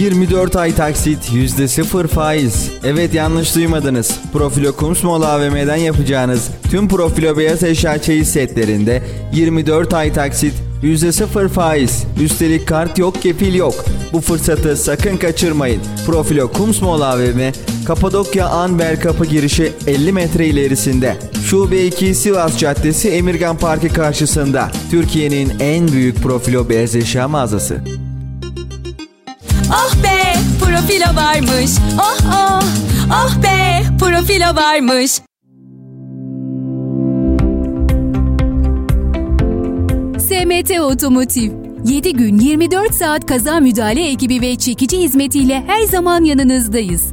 24 ay taksit %0 faiz. Evet yanlış duymadınız. Profilo Kumsmol AVM'den yapacağınız tüm Profilo beyaz eşya çeyiz setlerinde 24 ay taksit %0 faiz. Üstelik kart yok kefil yok. Bu fırsatı sakın kaçırmayın. Profilo Kumsmol AVM Kapadokya Anber Kapı girişi 50 metre ilerisinde. Şube 2 Sivas Caddesi Emirgan Parkı karşısında. Türkiye'nin en büyük profilo beyaz eşya mağazası. Profilo varmış. Oh oh. Oh be profilo varmış. SMT Otomotiv 7 gün 24 saat kaza müdahale ekibi ve çekici hizmetiyle her zaman yanınızdayız.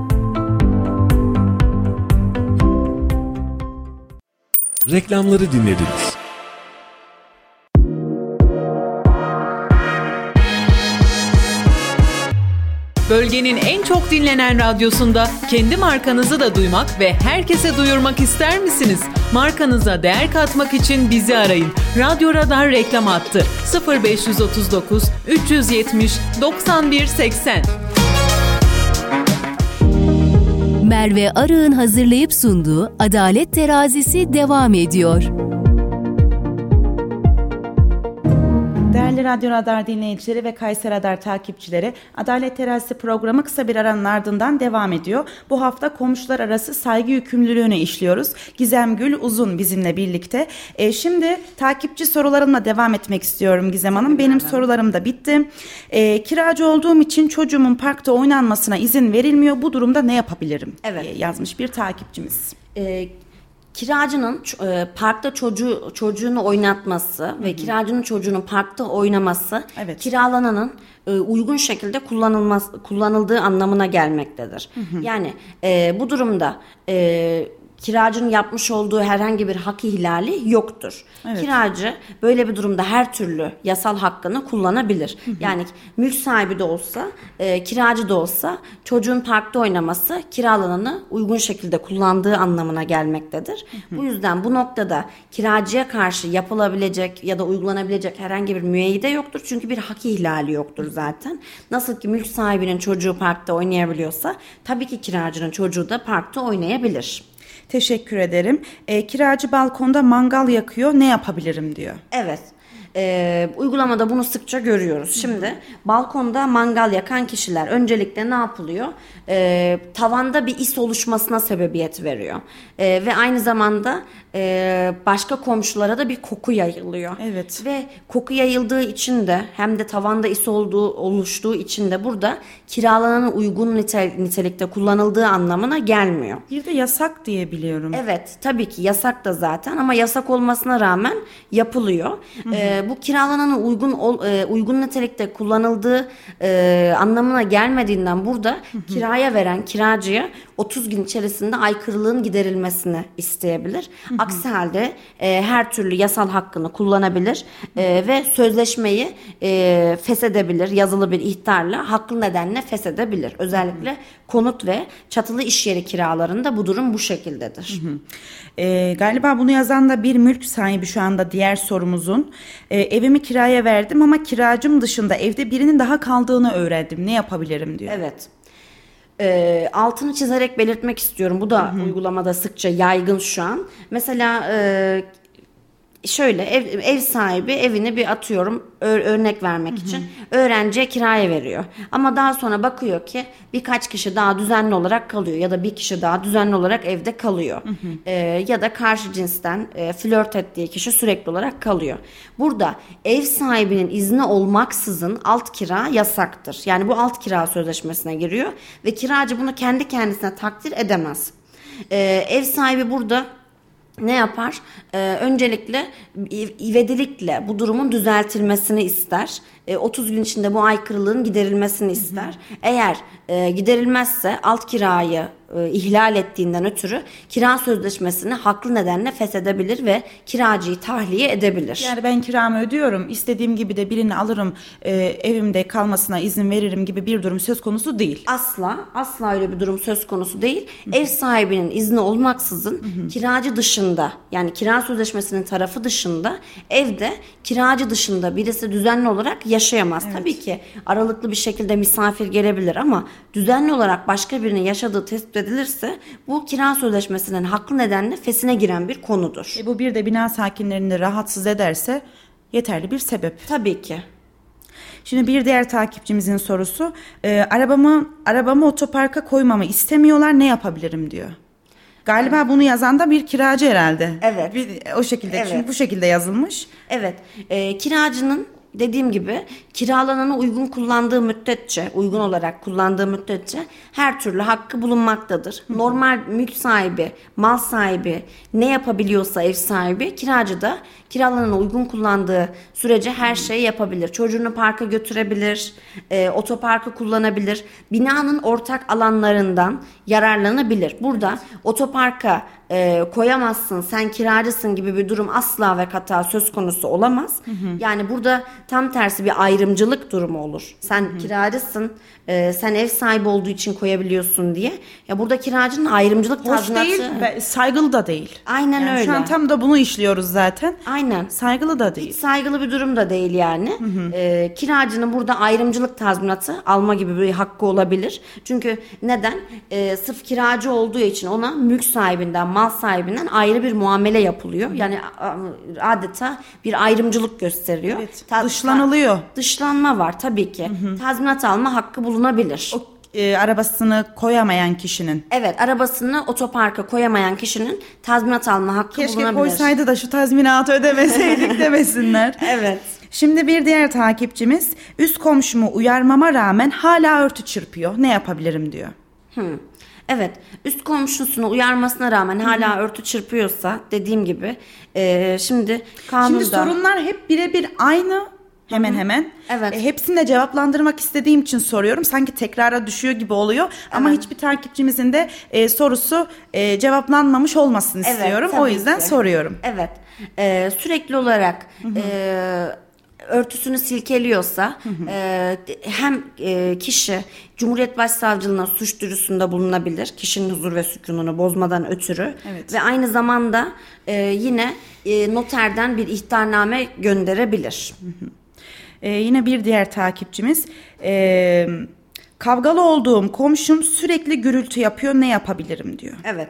Reklamları dinlediniz. Bölgenin en çok dinlenen radyosunda kendi markanızı da duymak ve herkese duyurmak ister misiniz? Markanıza değer katmak için bizi arayın. Radyo Radar reklam attı. 0539 370 91 80. Merve Arı'nın hazırlayıp sunduğu Adalet Terazisi devam ediyor. Değerli Radyo Radar dinleyicileri ve Kayser Radar takipçileri, Adalet Terazisi programı kısa bir aranın ardından devam ediyor. Bu hafta komşular arası saygı yükümlülüğünü işliyoruz. Gizem Gül Uzun bizimle birlikte. E, şimdi takipçi sorularımla devam etmek istiyorum Gizem Hanım. Benim sorularım da bitti. E, kiracı olduğum için çocuğumun parkta oynanmasına izin verilmiyor. Bu durumda ne yapabilirim? Evet. diye yazmış bir takipçimiz. e, kiracının e, parkta çocuğu çocuğunu oynatması ve kiracının çocuğunun parkta oynaması Evet. kiralananın e, uygun şekilde kullanılmaz kullanıldığı anlamına gelmektedir. Yani e, bu durumda e, kiracının yapmış olduğu herhangi bir hak ihlali yoktur. Evet. Kiracı böyle bir durumda her türlü yasal hakkını kullanabilir. Yani mülk sahibi de olsa, e, kiracı da olsa çocuğun parkta oynaması kiralananı uygun şekilde kullandığı anlamına gelmektedir. Bu yüzden bu noktada kiracıya karşı yapılabilecek ya da uygulanabilecek herhangi bir müeyyide yoktur. Çünkü bir hak ihlali yoktur zaten. Nasıl ki mülk sahibinin çocuğu parkta oynayabiliyorsa tabii ki kiracının çocuğu da parkta oynayabilir. Teşekkür ederim. E, kiracı balkonda mangal yakıyor. Ne yapabilirim diyor. Evet. Ee, uygulamada bunu sıkça görüyoruz. Şimdi balkonda mangal yakan kişiler öncelikle ne yapılıyor? Ee, tavanda bir is oluşmasına sebebiyet veriyor. Ee, ve aynı zamanda e, başka komşulara da bir koku yayılıyor. Evet. Ve koku yayıldığı için de hem de tavanda is olduğu oluştuğu için de burada kiralananın uygun nitel, nitelikte kullanıldığı anlamına gelmiyor. Bir de yasak diye biliyorum. Evet tabii ki yasak da zaten ama yasak olmasına rağmen yapılıyor. E, bu kiralananın uygun ol, e, uygun nitelikte kullanıldığı e, anlamına gelmediğinden burada kiraya veren kiracıya 30 gün içerisinde aykırılığın giderilmesini isteyebilir. Aksi halde e, her türlü yasal hakkını kullanabilir e, ve sözleşmeyi e, feshedebilir yazılı bir ihtarla haklı nedenle feshedebilir. Özellikle konut ve çatılı iş yeri kiralarında bu durum bu şekildedir. E, galiba bunu yazan da bir mülk sahibi şu anda diğer sorumuzun. E, evimi kiraya verdim ama kiracım dışında evde birinin daha kaldığını öğrendim. Ne yapabilirim diyor. Evet. E, altını çizerek belirtmek istiyorum. Bu da uygulamada sıkça yaygın şu an. Mesela e, şöyle ev, ev sahibi evini bir atıyorum ör- örnek vermek için öğrenciye kiraya veriyor. Ama daha sonra bakıyor ki birkaç kişi daha düzenli olarak kalıyor ya da bir kişi daha düzenli olarak evde kalıyor. Ee, ya da karşı cinsten e, flört ettiği kişi sürekli olarak kalıyor. Burada ev sahibinin izni olmaksızın alt kira yasaktır. Yani bu alt kira sözleşmesine giriyor ve kiracı bunu kendi kendisine takdir edemez. Ee, ev sahibi burada ne yapar? Ee, öncelikle iv- ivedilikle bu durumun düzeltilmesini ister. Ee, 30 gün içinde bu aykırılığın giderilmesini ister. Eğer e, giderilmezse alt kirayı e, ihlal ettiğinden ötürü kira sözleşmesini haklı nedenle feshedebilir ve kiracıyı tahliye edebilir. Yani ben kiramı ödüyorum. istediğim gibi de birini alırım. e, evimde kalmasına izin veririm gibi bir durum söz konusu değil. Asla, asla öyle bir durum söz konusu değil. Ev sahibinin izni olmaksızın kiracı dışında yani kira sözleşmesinin tarafı dışında evde kiracı dışında birisi düzenli olarak yaşayamaz. Tabii ki aralıklı bir şekilde misafir gelebilir ama düzenli olarak başka birinin yaşadığı tespit edilirse bu kira sözleşmesinin haklı nedenle fesine giren bir konudur. E, bu bir de bina sakinlerini rahatsız ederse yeterli bir sebep. Tabii ki. Şimdi bir diğer takipçimizin sorusu e, arabamı arabamı otoparka koymamı istemiyorlar ne yapabilirim diyor. Galiba bunu yazan da bir kiracı herhalde. Evet. Bir, o şekilde Evet. çünkü bu şekilde yazılmış. Evet, e, kiracının dediğim gibi kiralananı uygun kullandığı müddetçe, uygun olarak kullandığı müddetçe her türlü hakkı bulunmaktadır. Normal mülk sahibi, mal sahibi ne yapabiliyorsa ev sahibi, kiracı da kiralananı uygun kullandığı sürece her şeyi yapabilir. Çocuğunu parka götürebilir, e, otoparkı kullanabilir, binanın ortak alanlarından yararlanabilir. Burada otoparka e, koyamazsın, sen kiracısın gibi bir durum asla ve kata söz konusu olamaz. Yani burada tam tersi bir ayrımcılık durumu olur. Sen kiracısın, e, sen ev sahibi olduğu için koyabiliyorsun diye. Ya burada kiracının ayrımcılık Hoş tazminatı... değil saygılı da değil. Aynen Yani öyle. Şu an tam da bunu işliyoruz zaten. Aynen. Saygılı da değil. Hiç saygılı bir durum da değil yani. Ee, kiracının burada ayrımcılık tazminatı alma gibi bir hakkı olabilir. Çünkü neden? Ee, sırf kiracı olduğu için ona mülk sahibinden, mal sahibinden ayrı bir muamele yapılıyor. Yani adeta bir ayrımcılık gösteriyor. Evet, Ta- dışlanılıyor. Dışlanma var tabii ki. Tazminat alma hakkı bulunabilir. O e, arabasını koyamayan kişinin. Evet, arabasını otoparka koyamayan kişinin tazminat alma hakkı Keşke bulunabilir. koysaydı da şu tazminatı ödemeseydik demesinler. Evet. Şimdi bir diğer takipçimiz üst komşumu uyarmama rağmen hala örtü çırpıyor. Ne yapabilirim diyor. Hı. Evet, üst komşusunu uyarmasına rağmen hala örtü çırpıyorsa dediğim gibi e, şimdi kanunda... Şimdi sorunlar hep birebir aynı hemen hemen. Evet. E, hepsini de cevaplandırmak istediğim için soruyorum. Sanki tekrara düşüyor gibi oluyor. Ama hiçbir takipçimizin de e, sorusu e, cevaplanmamış olmasını Evet, istiyorum. O yüzden ki. soruyorum. Evet, e, sürekli olarak e, örtüsünü silkeliyorsa e, hem e, kişi Cumhuriyet Başsavcılığına suç duyurusunda bulunabilir. Kişinin huzur ve sükununu bozmadan ötürü. Evet. Ve aynı zamanda e, yine e, noterden bir ihtarname gönderebilir. Ee, yine bir diğer takipçimiz e, kavgalı olduğum komşum sürekli gürültü yapıyor ne yapabilirim diyor. Evet.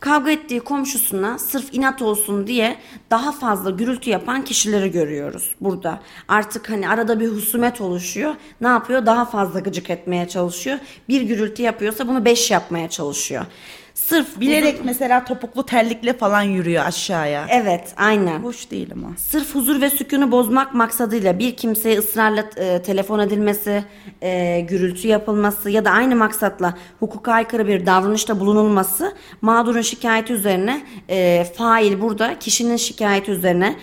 Kavga ettiği komşusuna sırf inat olsun diye daha fazla gürültü yapan kişileri görüyoruz burada. Artık hani arada bir husumet oluşuyor. Ne yapıyor? Daha fazla gıcık etmeye çalışıyor. Bir gürültü yapıyorsa bunu beş yapmaya çalışıyor. Sırf Bilerek huzur- mesela topuklu terlikle falan yürüyor aşağıya. Evet, aynen. Hoş değil ama. Sırf huzur ve sükunu bozmak maksadıyla bir kimseye ısrarla e, telefon edilmesi, e, gürültü yapılması ya da aynı maksatla hukuka aykırı bir davranışta bulunulması mağdurun şikayeti üzerine e, fail burada kişinin şikayeti üzerine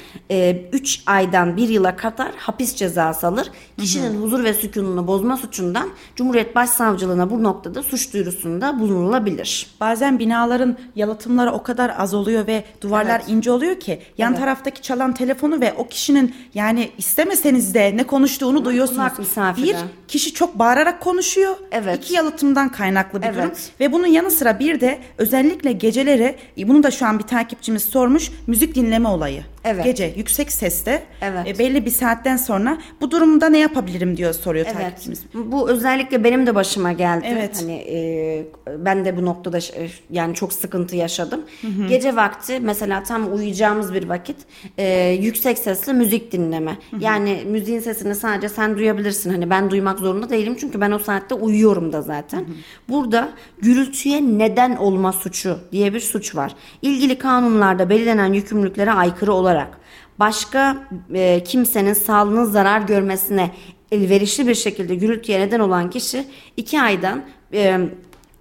3 aydan 1 yıla kadar hapis cezası alır. Kişinin huzur ve sükununu bozma suçundan Cumhuriyet Başsavcılığına bu noktada suç duyurusunda bulunulabilir. Bazen binaların yalıtımları o kadar az oluyor ve duvarlar Evet. ince oluyor ki yan taraftaki çalan telefonu ve o kişinin yani istemeseniz de ne konuştuğunu duyuyorsunuz. Bir kişi çok bağırarak konuşuyor. Evet. İki yalıtımdan kaynaklı bir Evet. durum. Ve bunun yanı sıra bir de özellikle geceleri e, bunu da şu an bir takipçimiz sormuş müzik dinleme olayı. Evet. Gece yüksek seste Evet. e, belli bir saatten sonra bu durumda ne yapabilirim diyor soruyor Evet. takipçimiz. Bu özellikle benim de başıma geldi. Evet. Hani e, ben de bu noktada e, yani çok sıkıntı yaşadım. Gece vakti mesela tam uyuyacağımız bir vakit e, yüksek sesle müzik dinleme. Yani müziğin sesini sadece sen duyabilirsin. Hani ben duymak zorunda değilim çünkü ben o saatte uyuyorum da zaten. Burada gürültüye neden olma suçu diye bir suç var. İlgili kanunlarda belirlenen yükümlülüklere aykırı olarak başka e, kimsenin sağlığının zarar görmesine elverişli bir şekilde gürültüye neden olan kişi iki aydan e,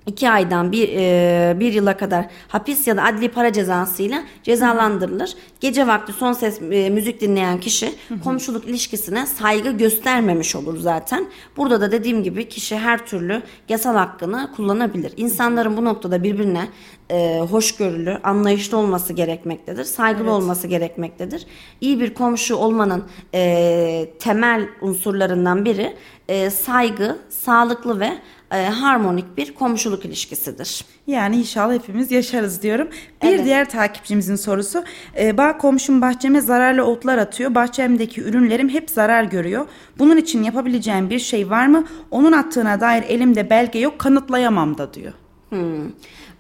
iki aydan bir, e, bir yıla kadar hapis ya da adli para cezasıyla cezalandırılır. Gece vakti son ses e, müzik dinleyen kişi komşuluk ilişkisine saygı göstermemiş olur zaten. Burada da dediğim gibi kişi her türlü yasal hakkını kullanabilir. İnsanların bu noktada birbirine e, hoşgörülü, anlayışlı olması gerekmektedir. Saygılı olması gerekmektedir. İyi bir komşu olmanın e, temel unsurlarından biri e, saygı, sağlıklı ve e, harmonik bir komşuluk ilişkisidir. Yani inşallah hepimiz yaşarız diyorum. Bir Evet. diğer takipçimizin sorusu. E, bağ komşum bahçeme zararlı otlar atıyor. Bahçemdeki ürünlerim hep zarar görüyor. Bunun için yapabileceğim bir şey var mı? Onun attığına dair elimde belge yok kanıtlayamam da diyor. Hmm.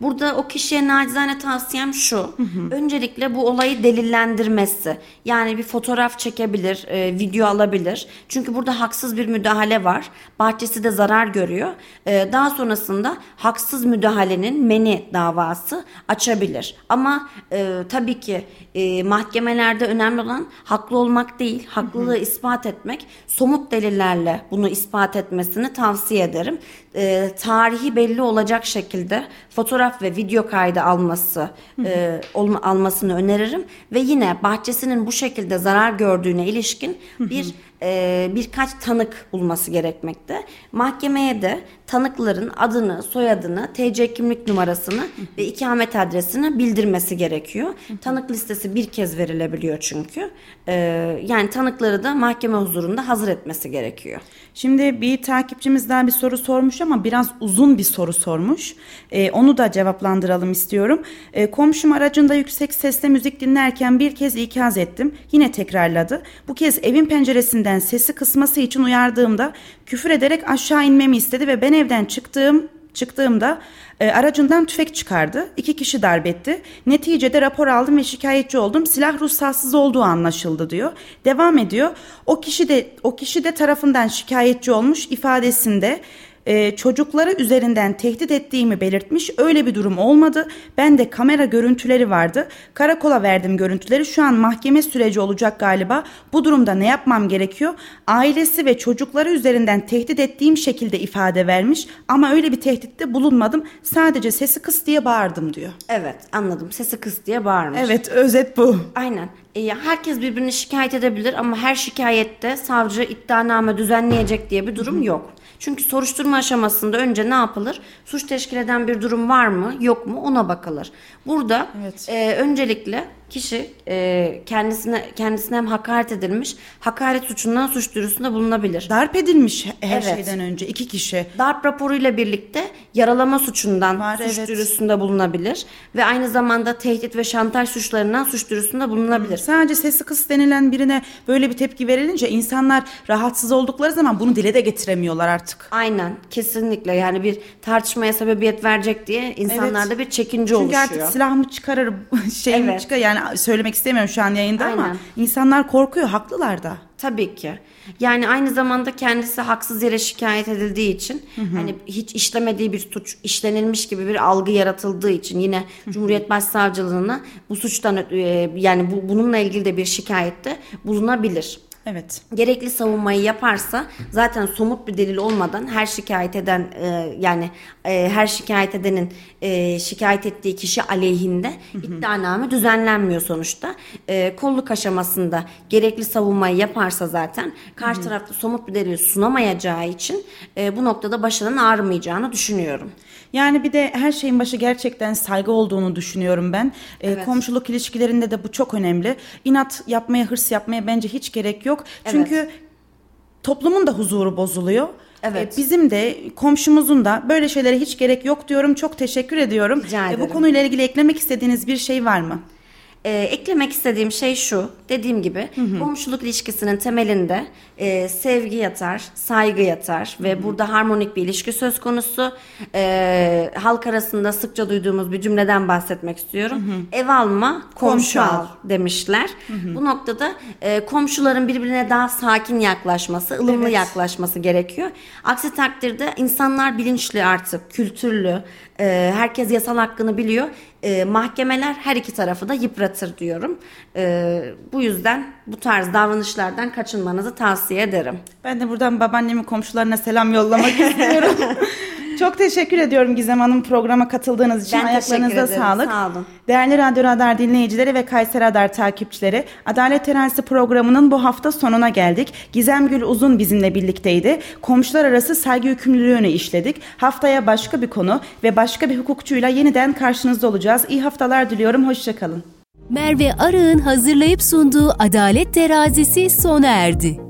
Burada o kişiye nacizane tavsiyem şu. Öncelikle bu olayı delillendirmesi. Yani bir fotoğraf çekebilir, e, video alabilir. Çünkü burada haksız bir müdahale var. Bahçesi de zarar görüyor. E, daha sonrasında haksız müdahalenin meni davası açabilir. Ama e, tabii ki e, mahkemelerde önemli olan haklı olmak değil, haklılığı ispat etmek. Somut delillerle bunu ispat etmesini tavsiye ederim. E, tarihi belli olacak şekilde fotoğraf ve video kaydı alması e, olma, almasını öneririm ve yine bahçesinin bu şekilde zarar gördüğüne ilişkin bir e, birkaç tanık bulması gerekmekte. Mahkemeye de tanıkların adını, soyadını, TC kimlik numarasını ve ikamet adresini bildirmesi gerekiyor. Tanık listesi bir kez verilebiliyor çünkü. E, yani tanıkları da mahkeme huzurunda hazır etmesi gerekiyor. Şimdi bir takipçimiz daha bir soru sormuş ama biraz uzun bir soru sormuş. Ee, onu da cevaplandıralım istiyorum. Komşum aracında yüksek sesle müzik dinlerken bir kez ikaz ettim. Yine tekrarladı. Bu kez evin penceresinden sesi kısması için uyardığımda küfür ederek aşağı inmemi istedi ve ben evden çıktığım Çıktığımda e, aracından tüfek çıkardı. İki kişi darbetti. Neticede rapor aldım ve şikayetçi oldum. Silah ruhsatsız olduğu anlaşıldı diyor. Devam ediyor. O kişi de o kişi de tarafından şikayetçi olmuş ifadesinde e, çocukları üzerinden tehdit ettiğimi belirtmiş. Öyle bir durum olmadı. Ben de kamera görüntüleri vardı. Karakola verdim görüntüleri. Şu an mahkeme süreci olacak galiba. Bu durumda ne yapmam gerekiyor? Ailesi ve çocukları üzerinden tehdit ettiğim şekilde ifade vermiş. Ama öyle bir tehditte bulunmadım. Sadece sesi kıs diye bağırdım diyor. Evet anladım. Sesi kıs diye bağırmış. Evet özet bu. Aynen. E, herkes birbirini şikayet edebilir ama her şikayette savcı iddianame düzenleyecek diye bir durum yok. Çünkü soruşturma aşamasında önce ne yapılır? Suç teşkil eden bir durum var mı, yok mu ona bakılır. Burada e, öncelikle kişi e, kendisine kendisine hem hakaret edilmiş, hakaret suçundan suç duyurusunda bulunabilir. Darp edilmiş her Evet. şeyden önce iki kişi. Darp raporuyla birlikte yaralama suçundan Var, suç evet. duyurusunda bulunabilir ve aynı zamanda tehdit ve şantaj suçlarından suç duyurusunda bulunabilir. Sadece sesi kıs denilen birine böyle bir tepki verilince insanlar rahatsız oldukları zaman bunu dile de getiremiyorlar artık. Aynen kesinlikle yani bir tartışmaya sebebiyet verecek diye insanlarda bir çekince Çünkü oluşuyor. artık silahımı çıkarır şeyimi Evet. çıkar yani yani söylemek istemiyorum şu an yayında ama Aynen. insanlar korkuyor haklılar da. Tabii ki. Yani aynı zamanda kendisi haksız yere şikayet edildiği için hani hiç işlemediği bir suç işlenilmiş gibi bir algı yaratıldığı için yine Cumhuriyet Başsavcılığına bu suçtan e, yani bu, bununla ilgili de bir şikayette bulunabilir. Evet. Gerekli savunmayı yaparsa zaten somut bir delil olmadan her şikayet eden e, yani e, her şikayet edenin e, şikayet ettiği kişi aleyhinde iddianame düzenlenmiyor sonuçta. E, kolluk aşamasında gerekli savunmayı yaparsa zaten karşı tarafta somut bir delil sunamayacağı için e, bu noktada başının ağrımayacağını düşünüyorum. Yani bir de her şeyin başı gerçekten saygı olduğunu düşünüyorum ben. Ee, Komşuluk ilişkilerinde de bu çok önemli. İnat yapmaya, hırs yapmaya bence hiç gerek yok. Çünkü toplumun da huzuru bozuluyor. Evet. Ee, bizim de komşumuzun da böyle şeylere hiç gerek yok diyorum. Çok teşekkür ediyorum. Rica bu ederim. konuyla ilgili eklemek istediğiniz bir şey var mı? Ee, eklemek istediğim şey şu. Dediğim gibi komşuluk ilişkisinin temelinde e, sevgi yatar, saygı yatar ve burada harmonik bir ilişki söz konusu. Ee, halk arasında sıkça duyduğumuz bir cümleden bahsetmek istiyorum. Ev alma, komşu, Komşu al. demişler. Bu noktada e, komşuların birbirine daha sakin yaklaşması, ılımlı Evet. yaklaşması gerekiyor. Aksi takdirde insanlar bilinçli artık, kültürlü, e, herkes yasal hakkını biliyor. E, mahkemeler her iki tarafı da yıpratır diyorum. E, bu yüzden bu tarz davranışlardan kaçınmanızı tavsiye ederim. Ben de buradan babaannemin komşularına selam yollamak istiyorum. Çok teşekkür ediyorum Gizem Hanım programa katıldığınız için. Ben teşekkür Ayaklarınıza ederim, sağlık. sağ olun. Değerli Radyo Radar dinleyicileri ve Kayseri Radar takipçileri, Adalet Terazisi programının bu hafta sonuna geldik. Gizem Gül Uzun bizimle birlikteydi. Komşular arası saygı yükümlülüğünü işledik. Haftaya başka bir konu ve başka bir hukukçuyla yeniden karşınızda olacağız. İyi haftalar diliyorum. Hoşçakalın. Merve Arı'nın hazırlayıp sunduğu Adalet Terazisi sona erdi.